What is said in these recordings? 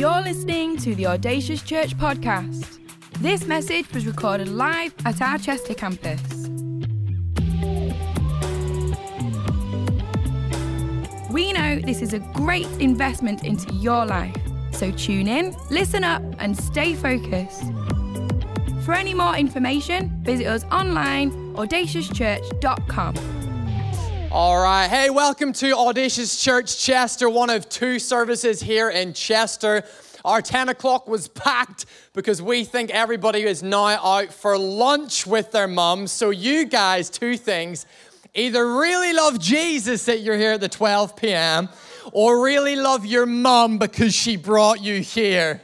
You're listening to the Audacious Church podcast. This message was recorded live at our Chester campus. We know this is a great investment into your life, so tune in, listen up, and stay focused. For any more information, visit us online, audaciouschurch.com. All right. Hey, welcome to Audacious Church Chester, one of two services here in Chester. Our 10 o'clock was packed because we think everybody is now out for lunch with their mums. So, you guys, two things either really love Jesus that you're here at the 12 p.m., or really love your mum because she brought you here.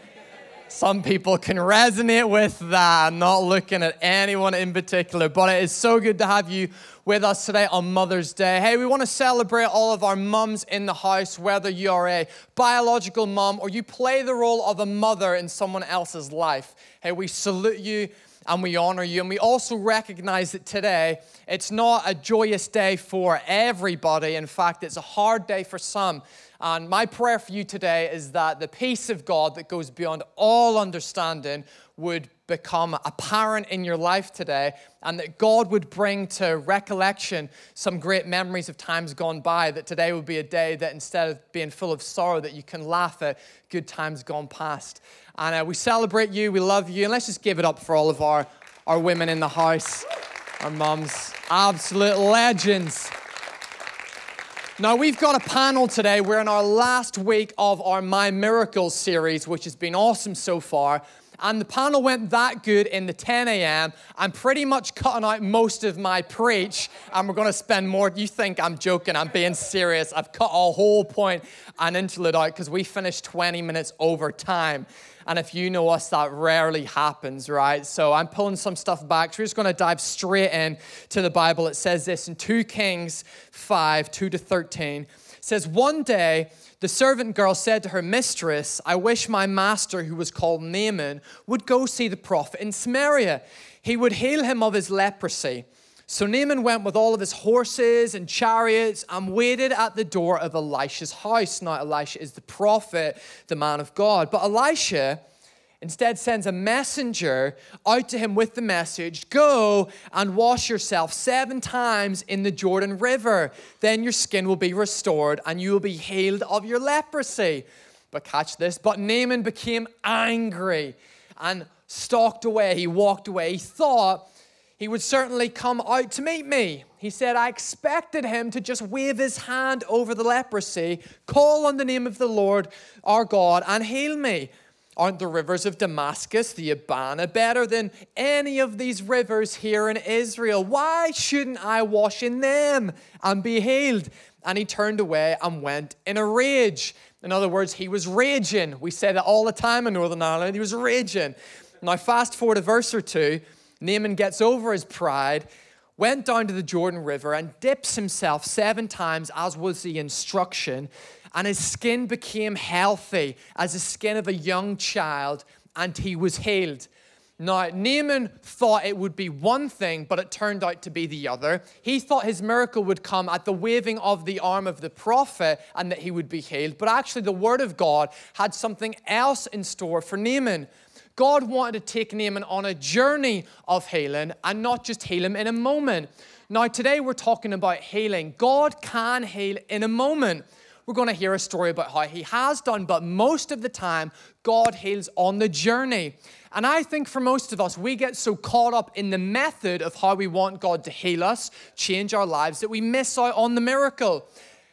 Some people can resonate with that. I'm not looking at anyone in particular, but it is so good to have you with us today on Mother's Day. Hey, we want to celebrate all of our mums in the house, whether you're a biological mum or you play the role of a mother in someone else's life. Hey, we salute you and we honor you. And we also recognize that today it's not a joyous day for everybody. In fact, it's a hard day for some. And my prayer for you today is that the peace of God that goes beyond all understanding would become apparent in your life today, and that God would bring to recollection some great memories of times gone by. That today would be a day that instead of being full of sorrow, that you can laugh at good times gone past. And uh, we celebrate you, we love you, and let's just give it up for all of our, our women in the house, our mums, absolute legends. Now, we've got a panel today. We're in our last week of our My Miracles series, which has been awesome so far. And the panel went that good in the 10 a.m. I'm pretty much cutting out most of my preach, and we're going to spend more. You think I'm joking? I'm being serious. I've cut a whole point and interlude out because we finished 20 minutes over time. And if you know us, that rarely happens, right? So I'm pulling some stuff back. So we're just going to dive straight in to the Bible. It says this in 2 Kings 5 2 to 13. It says, One day, the servant girl said to her mistress, I wish my master, who was called Naaman, would go see the prophet in Samaria. He would heal him of his leprosy. So Naaman went with all of his horses and chariots and waited at the door of Elisha's house. Now, Elisha is the prophet, the man of God. But Elisha instead sends a messenger out to him with the message Go and wash yourself seven times in the Jordan River. Then your skin will be restored and you will be healed of your leprosy. But catch this, but Naaman became angry and stalked away. He walked away. He thought, he would certainly come out to meet me. He said, I expected him to just wave his hand over the leprosy, call on the name of the Lord our God, and heal me. Aren't the rivers of Damascus, the Abana, better than any of these rivers here in Israel? Why shouldn't I wash in them and be healed? And he turned away and went in a rage. In other words, he was raging. We say that all the time in Northern Ireland. He was raging. Now, fast forward a verse or two. Naaman gets over his pride, went down to the Jordan River, and dips himself seven times, as was the instruction. And his skin became healthy as the skin of a young child, and he was healed. Now, Naaman thought it would be one thing, but it turned out to be the other. He thought his miracle would come at the waving of the arm of the prophet and that he would be healed. But actually, the word of God had something else in store for Naaman. God wanted to take Naaman on a journey of healing and not just heal him in a moment. Now, today we're talking about healing. God can heal in a moment. We're going to hear a story about how he has done, but most of the time, God heals on the journey. And I think for most of us, we get so caught up in the method of how we want God to heal us, change our lives, that we miss out on the miracle.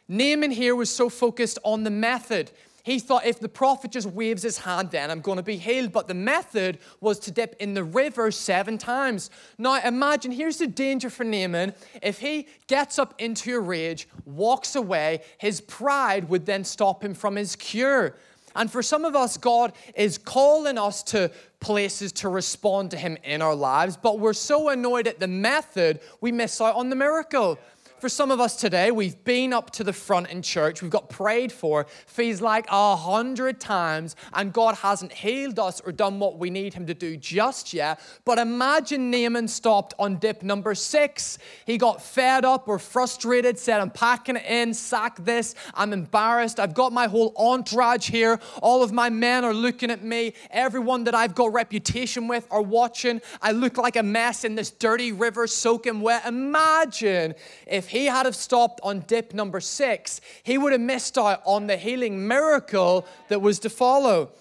Naaman here was so focused on the method. He thought if the prophet just waves his hand, then I'm going to be healed. But the method was to dip in the river seven times. Now, imagine here's the danger for Naaman. If he gets up into a rage, walks away, his pride would then stop him from his cure. And for some of us, God is calling us to places to respond to Him in our lives, but we're so annoyed at the method, we miss out on the miracle. For some of us today, we've been up to the front in church, we've got prayed for, feels like a hundred times, and God hasn't healed us or done what we need Him to do just yet. But imagine Naaman stopped on dip number six. He got fed up or frustrated, said, I'm packing it in, sack this, I'm embarrassed. I've got my whole entourage here. All of my men are looking at me. Everyone that I've got reputation with are watching. I look like a mess in this dirty river soaking wet. Imagine if he had have stopped on dip number six, he would have missed out on the healing miracle that was to follow.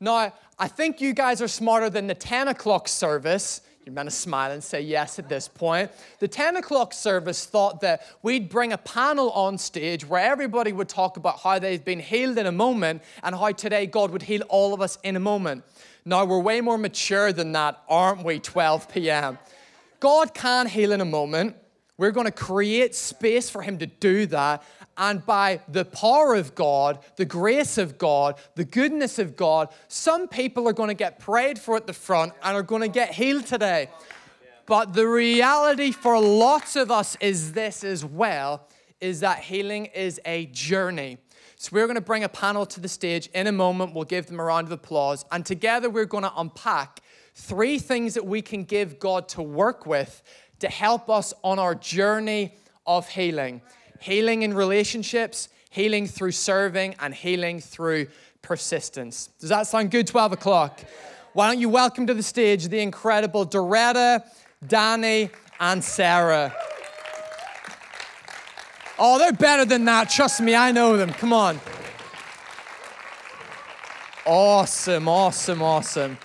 Now, I think you guys are smarter than the 10 o'clock service. You're meant to smile and say yes at this point. The 10 o'clock service thought that we'd bring a panel on stage where everybody would talk about how they've been healed in a moment and how today God would heal all of us in a moment. Now, we're way more mature than that, aren't we? 12 p.m. God can heal in a moment. We're going to create space for Him to do that. And by the power of God, the grace of God, the goodness of God, some people are going to get prayed for at the front and are going to get healed today. But the reality for lots of us is this as well is that healing is a journey. So we're going to bring a panel to the stage in a moment. We'll give them a round of applause. And together we're going to unpack three things that we can give God to work with to help us on our journey of healing healing in relationships, healing through serving, and healing through persistence. Does that sound good, 12 o'clock? Why don't you welcome to the stage the incredible Doretta, Danny, and Sarah. Oh, they're better than that. Trust me, I know them. Come on. Awesome, awesome, awesome.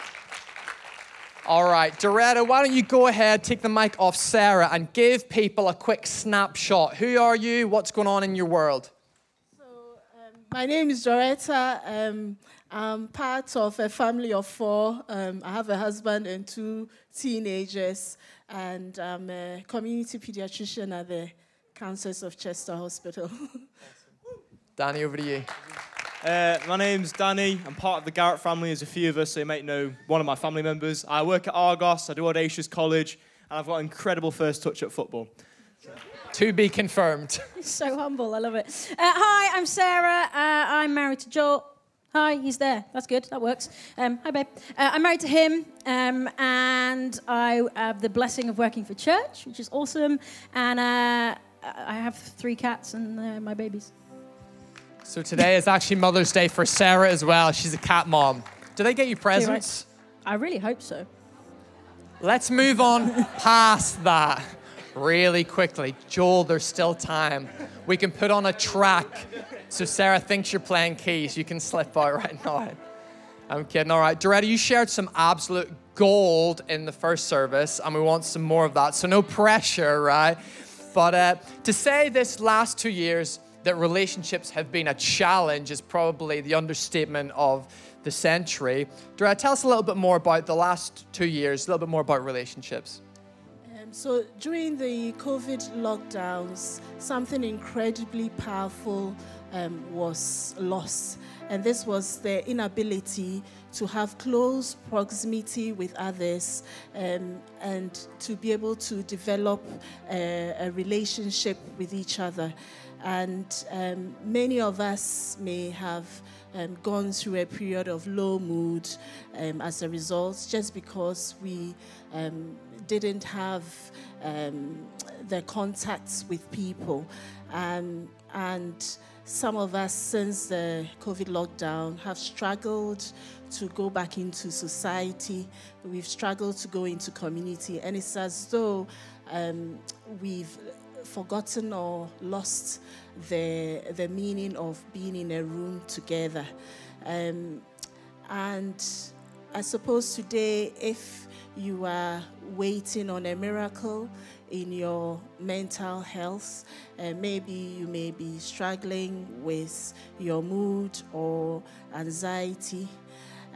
All right, Doretta, why don't you go ahead, take the mic off Sarah, and give people a quick snapshot. Who are you? What's going on in your world? So, um, my name is Doretta. Um, I'm part of a family of four. Um, I have a husband and two teenagers, and I'm a community pediatrician at the Countess of Chester Hospital. Danny, over to you. Uh, my name's Danny. I'm part of the Garrett family. There's a few of us, so you might know one of my family members. I work at Argos. I do Audacious College, and I've got incredible first touch at football. To be confirmed. so humble. I love it. Uh, hi, I'm Sarah. Uh, I'm married to Joel. Hi, he's there. That's good. That works. Um, hi, babe. Uh, I'm married to him, um, and I have the blessing of working for church, which is awesome. And uh, I have three cats and uh, my babies. So today is actually Mother's Day for Sarah as well. She's a cat mom. Do they get you presents? I really hope so. Let's move on past that really quickly. Joel, there's still time. We can put on a track so Sarah thinks you're playing keys. You can slip out right now. I'm kidding. All right. Doretta, you shared some absolute gold in the first service, and we want some more of that. So no pressure, right? But uh, to say this last two years, that relationships have been a challenge is probably the understatement of the century. Dra, tell us a little bit more about the last two years, a little bit more about relationships. Um, so during the COVID lockdowns, something incredibly powerful um, was lost, and this was the inability to have close proximity with others um, and to be able to develop a, a relationship with each other. And um, many of us may have um, gone through a period of low mood um, as a result, just because we um, didn't have um, the contacts with people. And some of us, since the COVID lockdown, have struggled to go back into society. We've struggled to go into community. And it's as though we've forgotten or lost the, the meaning of being in a room together. Um, and I suppose today, if you are waiting on a miracle in your mental health, uh, maybe you may be struggling with your mood or anxiety.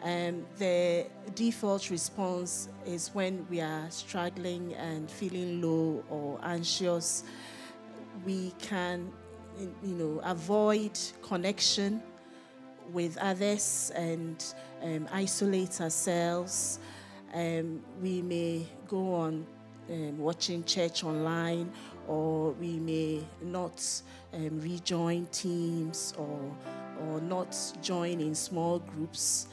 Um, the default response is when we are struggling and feeling low or anxious, we can, you know, avoid connection with others and um, isolate ourselves. Um, we may go on um, watching church online or we may not um, rejoin teams or, or not join in small groups.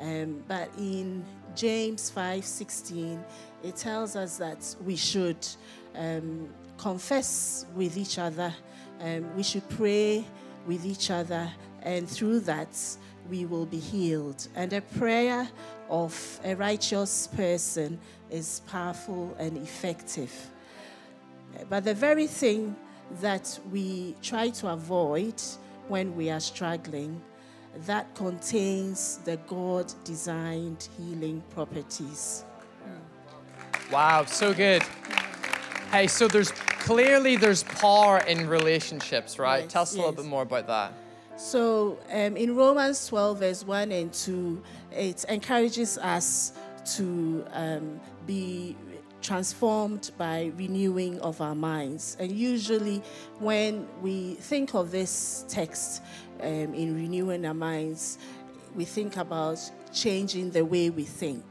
Um, but in James 5:16, it tells us that we should um, confess with each other, um, we should pray with each other, and through that we will be healed. And a prayer of a righteous person is powerful and effective. But the very thing that we try to avoid when we are struggling that contains the God designed healing properties. Wow, so good. Hey, so there's clearly there's power in relationships, right? Yes, Tell us a little bit more about that. So um, in Romans 12, verse 1 and 2, it encourages us to um, be transformed by renewing of our minds. And usually, when we think of this text um, in renewing our minds, we think about changing the way we think.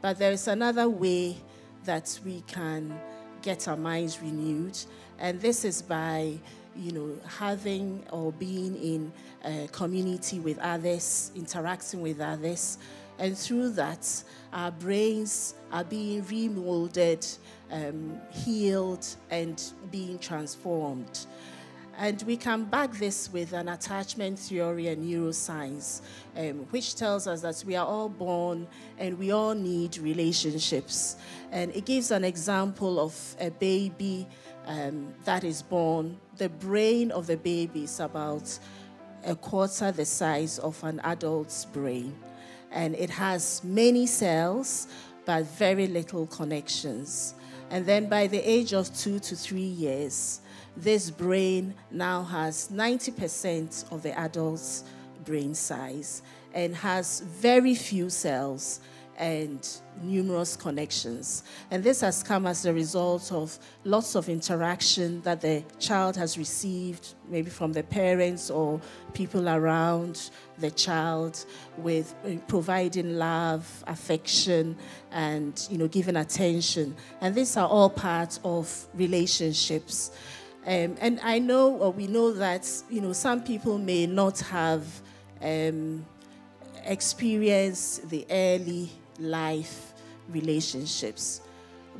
But there is another way that we can get our minds renewed, and this is by you know having or being in a community with others, interacting with others, and through that, our brains are being remolded, um, healed, and being transformed. And we can back this with an attachment theory and neuroscience, um, which tells us that we are all born and we all need relationships. And it gives an example of a baby um, that is born. The brain of the baby is about a quarter the size of an adult's brain. And it has many cells, but very little connections. And then by the age of two to three years, this brain now has 90% of the adult's brain size and has very few cells and numerous connections. And this has come as a result of lots of interaction that the child has received, maybe from the parents or people around the child, with uh, providing love, affection, and you know, giving attention. And these are all part of relationships. Um, and I know, or we know that you know, some people may not have um, experienced the early life relationships,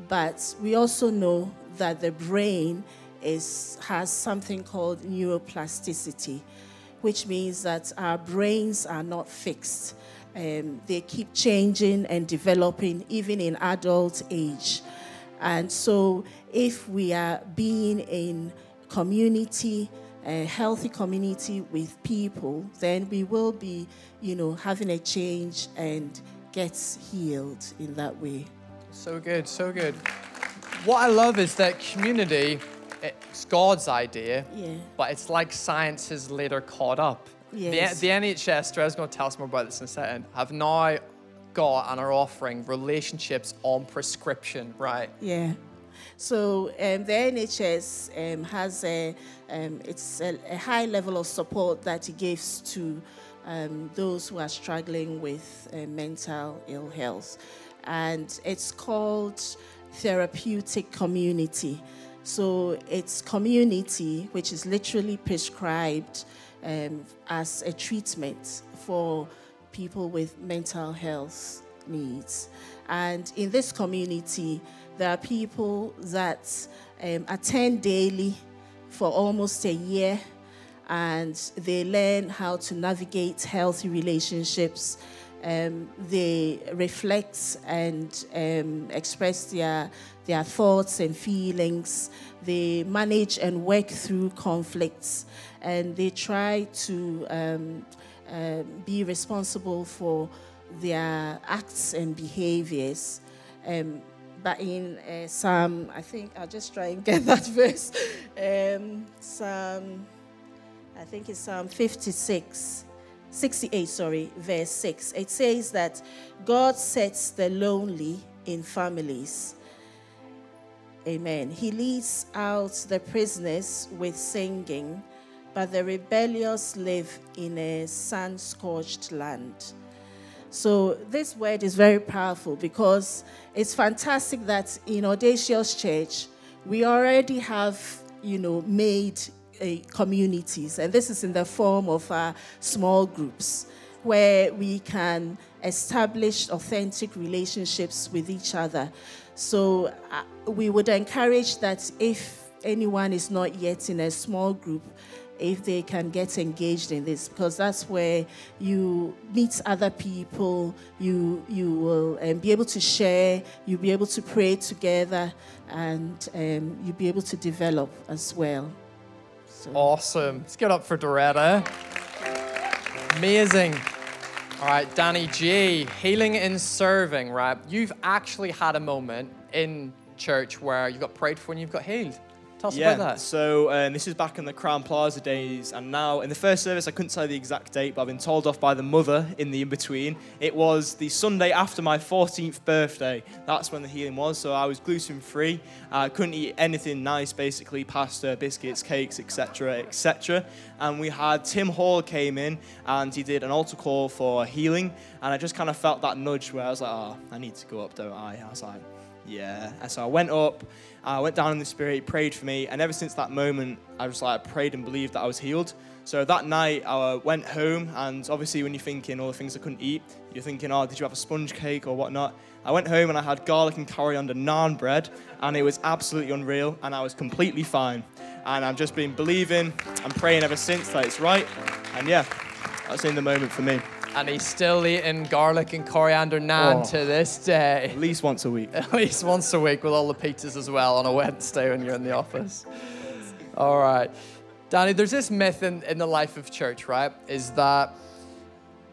but we also know that the brain is has something called neuroplasticity, which means that our brains are not fixed. Um, they keep changing and developing even in adult age. And so, if we are being in community, a healthy community with people, then we will be, you know, having a change and get healed in that way. So good, so good. What I love is that community, it's God's idea, Yeah. but it's like science has later caught up. Yes. The, the NHS, Dre's going to tell us more about this in a second, have now got and are offering relationships on prescription, right? Yeah. So um, the NHS um, has a um, it's a, a high level of support that it gives to um, those who are struggling with uh, mental ill health, and it's called therapeutic community. So it's community which is literally prescribed um, as a treatment for people with mental health needs. And in this community, there are people that um, attend daily for almost a year and they learn how to navigate healthy relationships. Um, they reflect and um, express their, their thoughts and feelings. They manage and work through conflicts. And they try to um, uh, be responsible for their acts and behaviors. Um, but in uh, Psalm, I think I'll just try and get that verse. Um, Psalm, I think it's Psalm 56, 68, sorry, verse 6. It says that God sets the lonely in families. Amen. He leads out the prisoners with singing, but the rebellious live in a sun scorched land. So this word is very powerful because it's fantastic that in Audacious Church we already have, you know, made communities, and this is in the form of uh, small groups where we can establish authentic relationships with each other. So uh, we would encourage that if anyone is not yet in a small group, if they can get engaged in this because that's where you meet other people you you will um, be able to share you'll be able to pray together and um, you'll be able to develop as well so. awesome. Let's get up for doretta. Amazing. All right danny g healing and serving right? You've actually had a moment in church where you got prayed for and you've got healed Tell us yeah, about that. So um, this is back in the Crowne Plaza days, and now in the first service, I couldn't tell you the exact date, but I've been told off by the mother in the in between. It was the Sunday after my 14th birthday. That's when the healing was. So I was gluten free. I couldn't eat anything nice, basically pasta, biscuits, cakes, etc., etc. And we had Tim Hall came in, and he did an altar call for healing, and I just kind of felt that nudge where I was like, oh, I need to go up, don't I? I was like, yeah. And so I went up. I went down in the spirit, he prayed for me, and ever since that moment, I was like, I prayed and believed that I was healed. So that night, I went home, and obviously, when you're thinking all the things I couldn't eat, you're thinking, oh, did you have a sponge cake or whatnot? I went home and I had garlic and coriander naan bread, and it was absolutely unreal, and I was completely fine. And I've just been believing and praying ever since that it's right. And yeah, that's in the moment for me and he's still eating garlic and coriander naan oh, to this day. At least once a week. At least once a week with all the pizzas as well on a Wednesday when you're in the office. All right. Danny, there's this myth in, in the life of church, right? Is that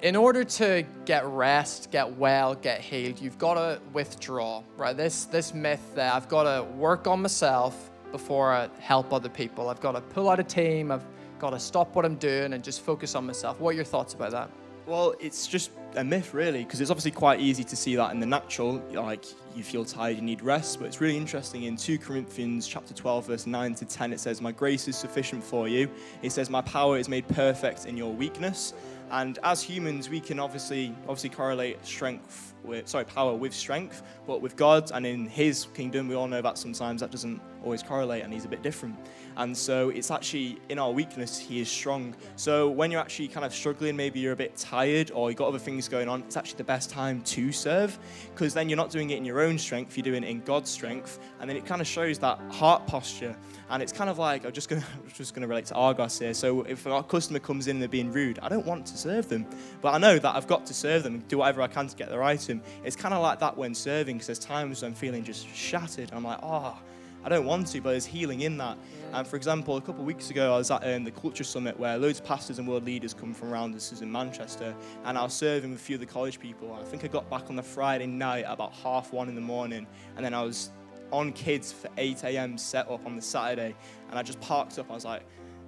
in order to get rest, get well, get healed, you've got to withdraw, right? This, this myth that I've got to work on myself before I help other people. I've got to pull out a team. I've got to stop what I'm doing and just focus on myself. What are your thoughts about that? Well, it's just a myth, really, because it's obviously quite easy to see that in the natural, like you feel tired, you need rest. But it's really interesting in 2 Corinthians chapter 12, verse 9 to 10, it says, My grace is sufficient for you. It says, My power is made perfect in your weakness. And as humans, we can obviously obviously correlate strength with sorry, power with strength, but with God and in his kingdom, we all know that sometimes that doesn't always correlate and he's a bit different. And so it's actually in our weakness, He is strong. So when you're actually kind of struggling, maybe you're a bit tired or you've got other things going on, it's actually the best time to serve because then you're not doing it in your own strength, you're doing it in God's strength. And then it kind of shows that heart posture. And it's kind of like, I'm just going to just gonna relate to Argos here. So if our customer comes in and they're being rude, I don't want to serve them. But I know that I've got to serve them and do whatever I can to get their item. It's kind of like that when serving because there's times I'm feeling just shattered. I'm like, oh, I don't want to, but there's healing in that. And for example, a couple of weeks ago, I was at um, the Culture Summit where loads of pastors and world leaders come from around us in Manchester, and I was serving with a few of the college people. I think I got back on the Friday night about half one in the morning, and then I was on kids for 8 a.m. set up on the Saturday, and I just parked up. I was like,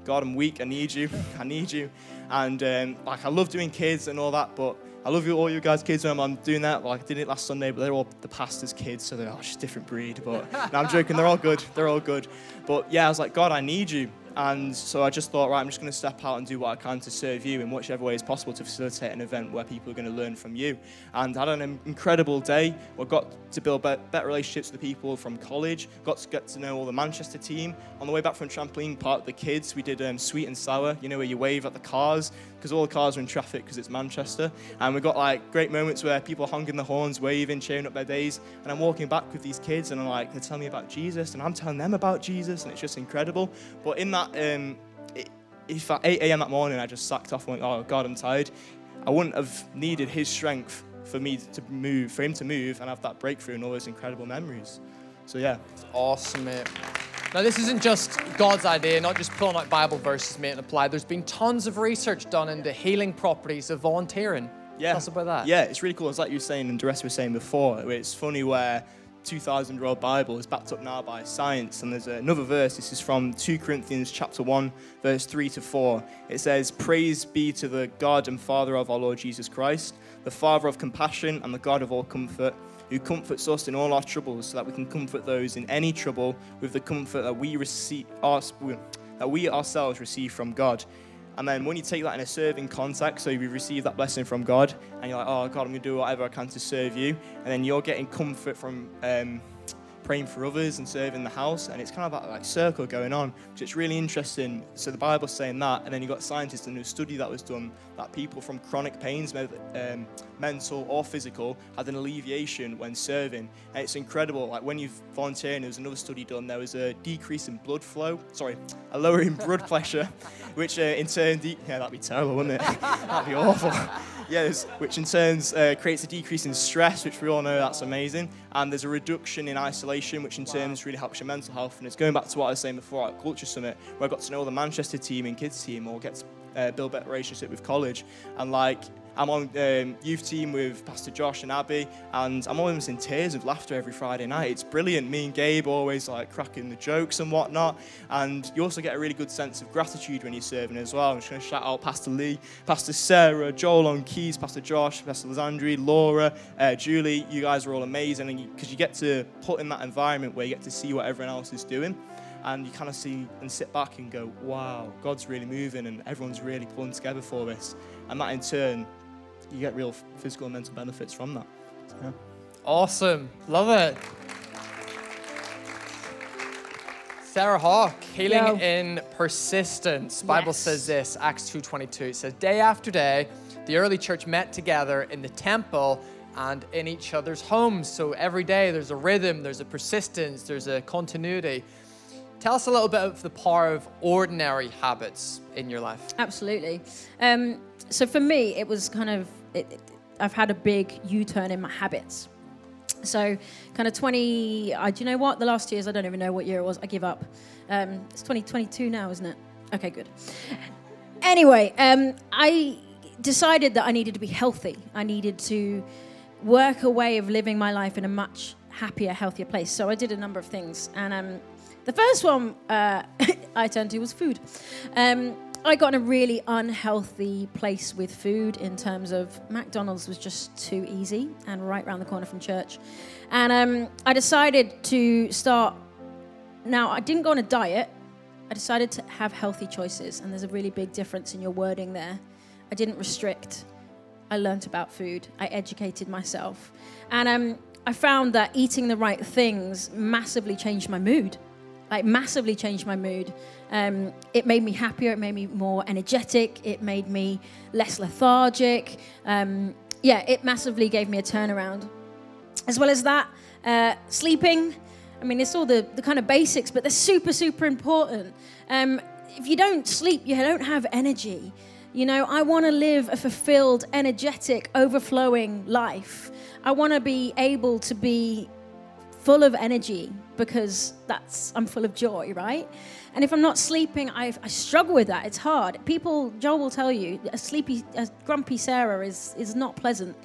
God, I'm weak. I need you. I need you. And um, like, I love doing kids and all that, but I love you, all you guys' kids. I'm, doing that. Like I did it last Sunday, but they're all the pastor's kids, so they're all just different breed. But no, I'm joking. They're all good. They're all good. But yeah, I was like, God, I need you. And so I just thought, right, I'm just going to step out and do what I can to serve you in whichever way is possible to facilitate an event where people are going to learn from you. And I had an incredible day. We got to build better relationships with the people from college, got to get to know all the Manchester team. On the way back from trampoline park, the kids, we did um, sweet and sour, you know, where you wave at the cars because all the cars are in traffic because it's Manchester. And we got like great moments where people are honking the horns, waving, cheering up their days. And I'm walking back with these kids and I'm like, they're telling me about Jesus and I'm telling them about Jesus and it's just incredible. But in that um, if at 8 a.m. that morning I just sacked off and went, oh God, I'm tired, I wouldn't have needed his strength for me to move, for him to move and have that breakthrough and all those incredible memories. So yeah. It's awesome, mate. Now, this isn't just God's idea, not just pulling out Bible verses, mate, and apply. There's been tons of research done into healing properties of volunteering. Yeah. Tell us about that. Yeah, it's really cool. It's like you were saying and Duress was saying before. It's funny where 2,000 year old Bible is backed up now by science. And there's another verse. This is from 2 Corinthians chapter 1, verse 3 to 4. It says, Praise be to the God and Father of our Lord Jesus Christ, the Father of compassion and the God of all comfort, who comforts us in all our troubles, so that we can comfort those in any trouble with the comfort that we receive, that we ourselves receive from God. And then when you take that in a serving context, so you receive that blessing from God, and you're like, oh, God, I'm going to do whatever I can to serve you. And then you're getting comfort from, um, praying for others and serving the house. And it's kind of that like circle going on, which is really interesting. So the Bible's saying that, and then you got scientists and a study that was done that people from chronic pains, um, mental or physical, had an alleviation when serving. And it's incredible. Like when you've volunteering, there was another study done. There was a decrease in blood flow. Sorry, a lowering blood pressure, which uh, in turn, de- yeah, that'd be terrible, wouldn't it? that'd be awful. Yes, which in turn uh, creates a decrease in stress, which we all know that's amazing. And there's a reduction in isolation, which in wow. turn really helps your mental health. And it's going back to what I was saying before at Culture Summit, where I got to know the Manchester team and kids team, or get to uh, build better relationship with college. And like I'm on um, youth team with Pastor Josh and Abby, and I'm almost in tears of laughter every Friday night. It's brilliant. Me and Gabe always like cracking the jokes and whatnot. And you also get a really good sense of gratitude when you're serving as well. I'm just going to shout out Pastor Lee, Pastor Sarah, Joel on keys, Pastor Josh, Pastor Lizandri, Laura, uh, Julie. You guys are all amazing because you get to put in that environment where you get to see what everyone else is doing and you kind of see and sit back and go, wow, God's really moving and everyone's really pulling together for this. And that in turn you get real physical and mental benefits from that. So, yeah. Awesome. Love it. Sarah Hawk, healing Yo. in persistence. Bible yes. says this, Acts 2.22. It says, day after day, the early church met together in the temple and in each other's homes. So every day there's a rhythm, there's a persistence, there's a continuity. Tell us a little bit of the power of ordinary habits in your life. Absolutely. Um, so for me, it was kind of it, it, I've had a big U-turn in my habits. So, kind of 20. Uh, do you know what? The last years, I don't even know what year it was. I give up. Um, it's 2022 now, isn't it? Okay, good. Anyway, um, I decided that I needed to be healthy. I needed to work a way of living my life in a much happier, healthier place. So I did a number of things, and um, the first one uh, I turned to was food. Um, I got in a really unhealthy place with food in terms of McDonald's was just too easy and right around the corner from church. And um, I decided to start. Now, I didn't go on a diet, I decided to have healthy choices. And there's a really big difference in your wording there. I didn't restrict, I learned about food, I educated myself. And um, I found that eating the right things massively changed my mood like massively changed my mood. Um, it made me happier. It made me more energetic. It made me less lethargic. Um, yeah, it massively gave me a turnaround. As well as that, uh, sleeping. I mean, it's all the, the kind of basics, but they're super, super important. Um, if you don't sleep, you don't have energy. You know, I want to live a fulfilled, energetic, overflowing life. I want to be able to be full of energy because that's I'm full of joy, right? And if I'm not sleeping, I, I struggle with that. It's hard. People, Joel will tell you, a sleepy, a grumpy Sarah is is not pleasant.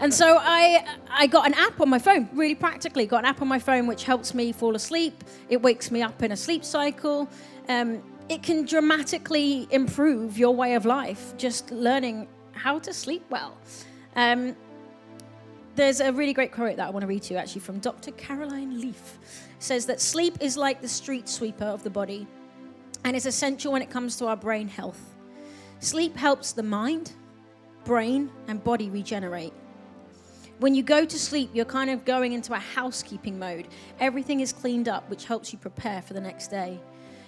And so I I got an app on my phone, really practically got an app on my phone which helps me fall asleep. It wakes me up in a sleep cycle. Um, it can dramatically improve your way of life just learning how to sleep well. Um, there's a really great quote that I want to read to you actually from Dr. Caroline Leaf. Says that sleep is like the street sweeper of the body and is essential when it comes to our brain health. Sleep helps the mind, brain, and body regenerate. When you go to sleep, you're kind of going into a housekeeping mode. Everything is cleaned up, which helps you prepare for the next day.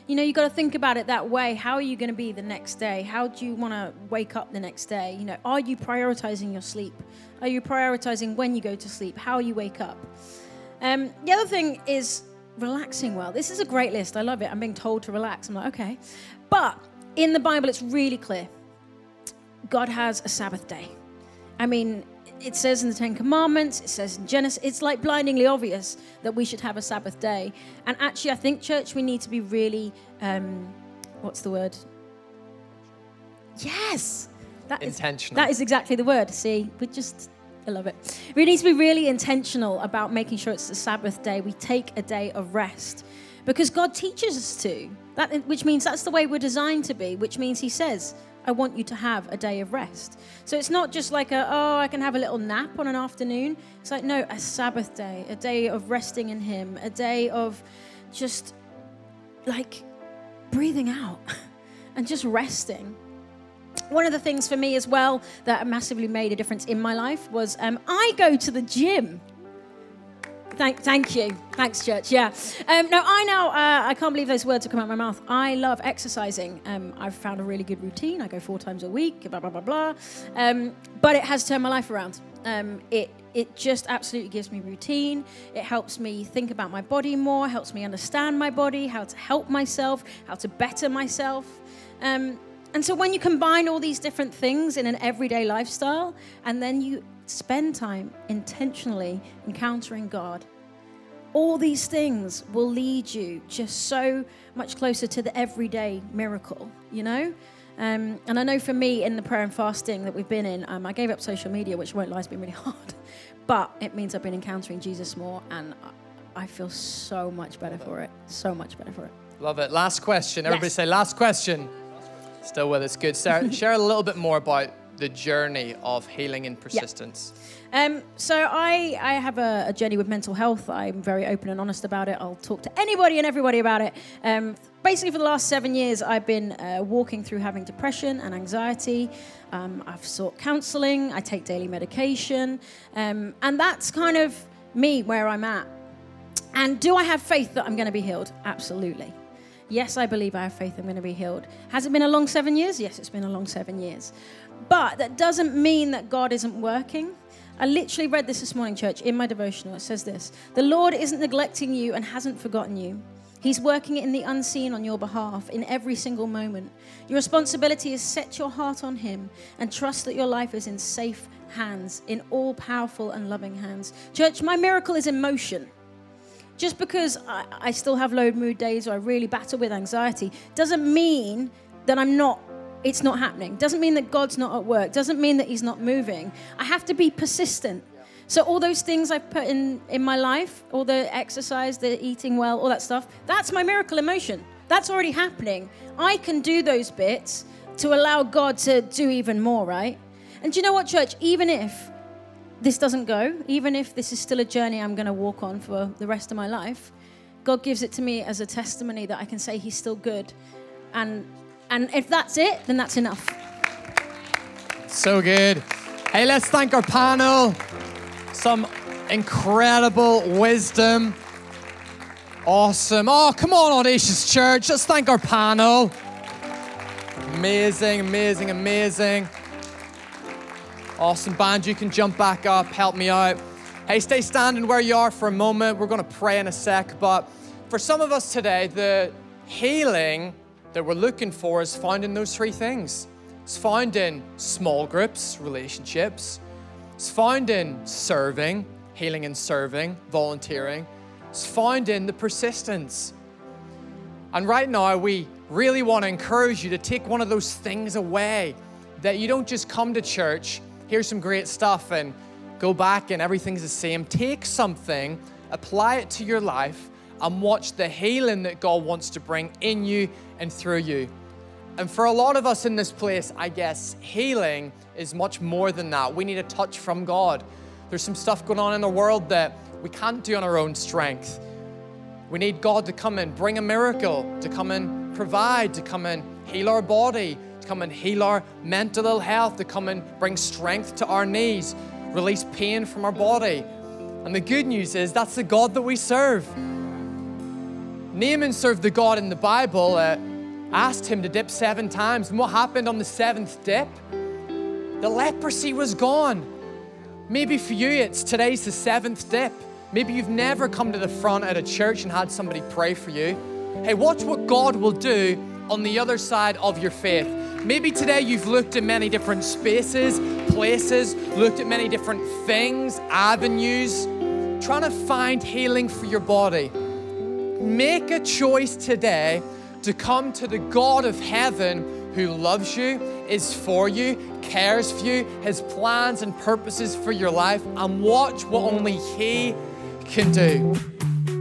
You know, you've got to think about it that way. How are you going to be the next day? How do you want to wake up the next day? You know, are you prioritizing your sleep? Are you prioritizing when you go to sleep, how you wake up? Um, the other thing is relaxing well. This is a great list. I love it. I'm being told to relax. I'm like, okay. But in the Bible, it's really clear God has a Sabbath day. I mean, it says in the Ten Commandments, it says in Genesis, it's like blindingly obvious that we should have a Sabbath day. And actually, I think, church, we need to be really, um, what's the word? Yes, that intentional. Is, that is exactly the word. See, we just, I love it. We need to be really intentional about making sure it's the Sabbath day. We take a day of rest because God teaches us to. That, which means that's the way we're designed to be. Which means He says, "I want you to have a day of rest." So it's not just like a, "Oh, I can have a little nap on an afternoon." It's like no, a Sabbath day, a day of resting in Him, a day of just like breathing out and just resting one of the things for me as well that massively made a difference in my life was um, I go to the gym. Thank, thank you. Thanks, church. Yeah. Um, no, I now, uh, I can't believe those words have come out of my mouth. I love exercising. Um, I've found a really good routine. I go four times a week, blah, blah, blah, blah. Um, but it has turned my life around. Um, it, it just absolutely gives me routine. It helps me think about my body more, helps me understand my body, how to help myself, how to better myself. Um, and so when you combine all these different things in an everyday lifestyle, and then you spend time intentionally encountering God, all these things will lead you just so much closer to the everyday miracle, you know? Um, and I know for me, in the prayer and fasting that we've been in, um, I gave up social media, which won't lie, has been really hard. But it means I've been encountering Jesus more, and I feel so much better for it. So much better for it. Love it. Last question. Everybody Yes. say last question. Still with us. Good. Sarah, share a little bit more about the journey of healing and persistence. Um, so I, I have a, a journey with mental health. I'm very open and honest about it. I'll talk to anybody and everybody about it. Um, basically, for the last seven years, I've been uh, walking through having depression and anxiety. Um, I've sought counselling. I take daily medication, um, and that's kind of me where I'm at. And do I have faith that I'm going to be healed? Absolutely. Yes, I believe I have faith I'm going to be healed. Has it been a long seven years? Yes, it's been a long seven years. But that doesn't mean that God isn't working. I literally read this this morning, church, in my devotional. It says this The Lord isn't neglecting you and hasn't forgotten you. He's working in the unseen on your behalf in every single moment. Your responsibility is set your heart on Him and trust that your life is in safe hands, in all powerful and loving hands. Church, my miracle is in motion. Just because I, I still have low mood days or I really battle with anxiety doesn't mean that I'm not, it's not happening. Doesn't mean that God's not at work. Doesn't mean that He's not moving. I have to be persistent. So all those things I've put in in my life, all the exercise, the eating well, all that stuff, that's my miracle emotion. That's already happening. I can do those bits to allow God to do even more, right? And do you know what, church? Even if this doesn't go, even if this is still a journey I'm going to walk on for the rest of my life, God gives it to me as a testimony that I can say He's still good. And, and if that's it, then that's enough. So good. Hey, let's thank our panel. Some incredible wisdom. Awesome. Oh, come on, Audacious Church. Let's thank our panel. Amazing, amazing, amazing. Awesome band, you can jump back up, help me out. Hey, stay standing where you are for a moment. We're going to pray in a sec. But for some of us today, the healing that we're looking for is found in those three things. It's found in small groups, relationships. It's found in serving, healing and serving, volunteering. It's found in the persistence. And right now, we really want to encourage you to take one of those things away that you don't just come to church, hear some great stuff, and go back and everything's the same. Take something, apply it to your life, and watch the healing that God wants to bring in you and through you. And for a lot of us in this place, I guess healing is much more than that. We need a touch from God. There's some stuff going on in the world that we can't do on our own strength. We need God to come and bring a miracle, to come and provide, to come and heal our body, come and heal our mental ill health, to come and bring strength to our knees, release pain from our body. And the good news is that's the God that we serve. Naaman served the God in the Bible, uh, asked him to dip seven times. And what happened on the seventh dip? The leprosy was gone. Maybe for you, it's today's the seventh dip. Maybe you've never come to the front at a church and had somebody pray for you. Hey, watch what God will do on the other side of your faith. Maybe today you've looked at many different spaces, places, looked at many different things, avenues, trying to find healing for your body. Make a choice today to come to the God of heaven who loves you, is for you, cares for you, has plans and purposes for your life, and watch what only He can do.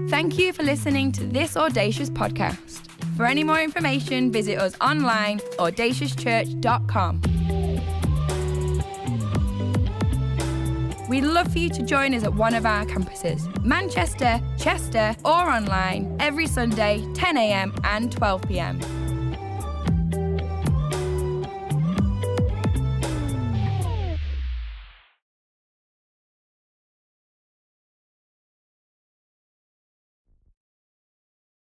Thank you for listening to this Audacious podcast. For any more information, visit us online, at audaciouschurch.com. We'd love for you to join us at one of our campuses Manchester, Chester, or online every Sunday, 10am and 12pm.